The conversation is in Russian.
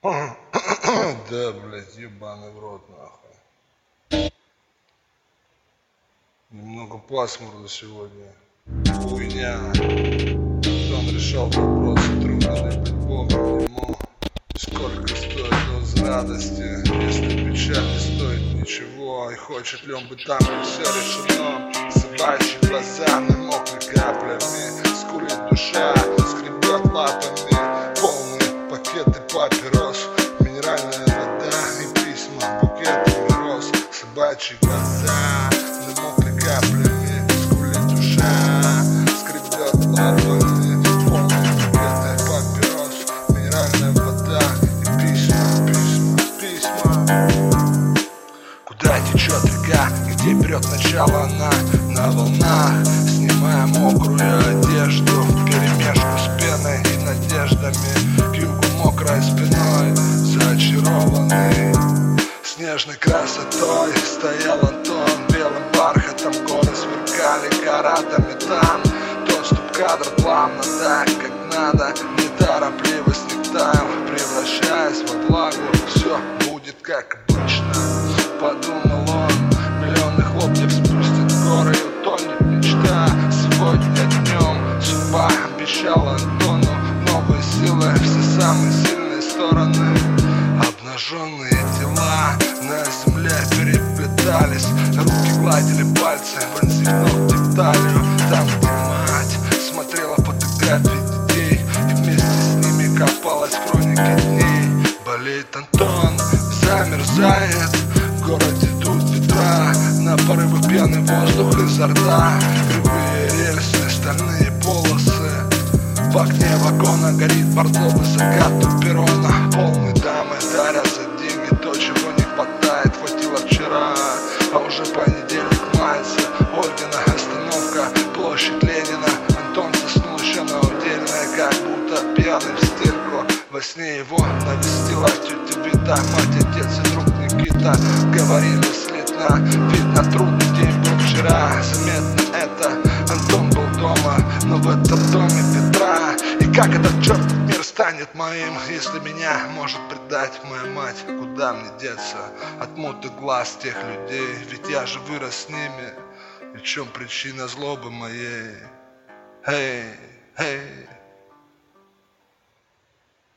Да, блядь, ебаный в рот, нахуй. Немного пасмурно сегодня. Хуйня. Он решал вопросы трудные, быть богом ему. Сколько стоит доз радости, если печаль не стоит ничего. И хочет ли он быть там, где все решено. Собачьи глаза намокли папирос, минеральная вода и письма букетами роз. Собачьи глаза намокли каплями, скулит душа, скребет лапами. Полные пакеты папирос, минеральная вода и письма, письма, письма. Куда течет река, где берет начало она на волнах Снимая мокрую зачарованный Снежной красотой стоял Антон Белым бархатом горы сверкали каратами там Доступ кадра плавно так, как надо Неторопливость не таял, превращаясь во влагу Все будет как обычно, подумал он Миллионы хлопьев спустят горы и утонет мечта. Сегодня днем судьба обещала Антону Новые силы, все самые сильные стороны Обнаженные тела на земле переплетались Руки гладили пальцы, вонзив ногти в талию Там, где мать смотрела фотографии детей И вместе с ними копалась в хронике дней. Болеет Антон, замерзает В городе тут ветра На порывы пьяный воздух изо рта Кривые рельсы, стальные полосы. В окне вагона горит бордовый закат у перрона Полный чего не хватает Хватило вчера, а уже понедельник мается Ольгина остановка, площадь Ленина. Антон заснул еще на удельное, как будто пьяный в стельку Во сне его навестила тетя Вита Мать, отец и друг Никита. Говорили слитно, видно трудный день был вчера. Заметно это, Антон был дома Но в этом доме Петра. И как этот мир станет моим Если меня может предать моя мать. Куда мне деться от муты глаз тех людей? Ведь я же вырос с ними. И в чем причина злобы моей? Эй, эй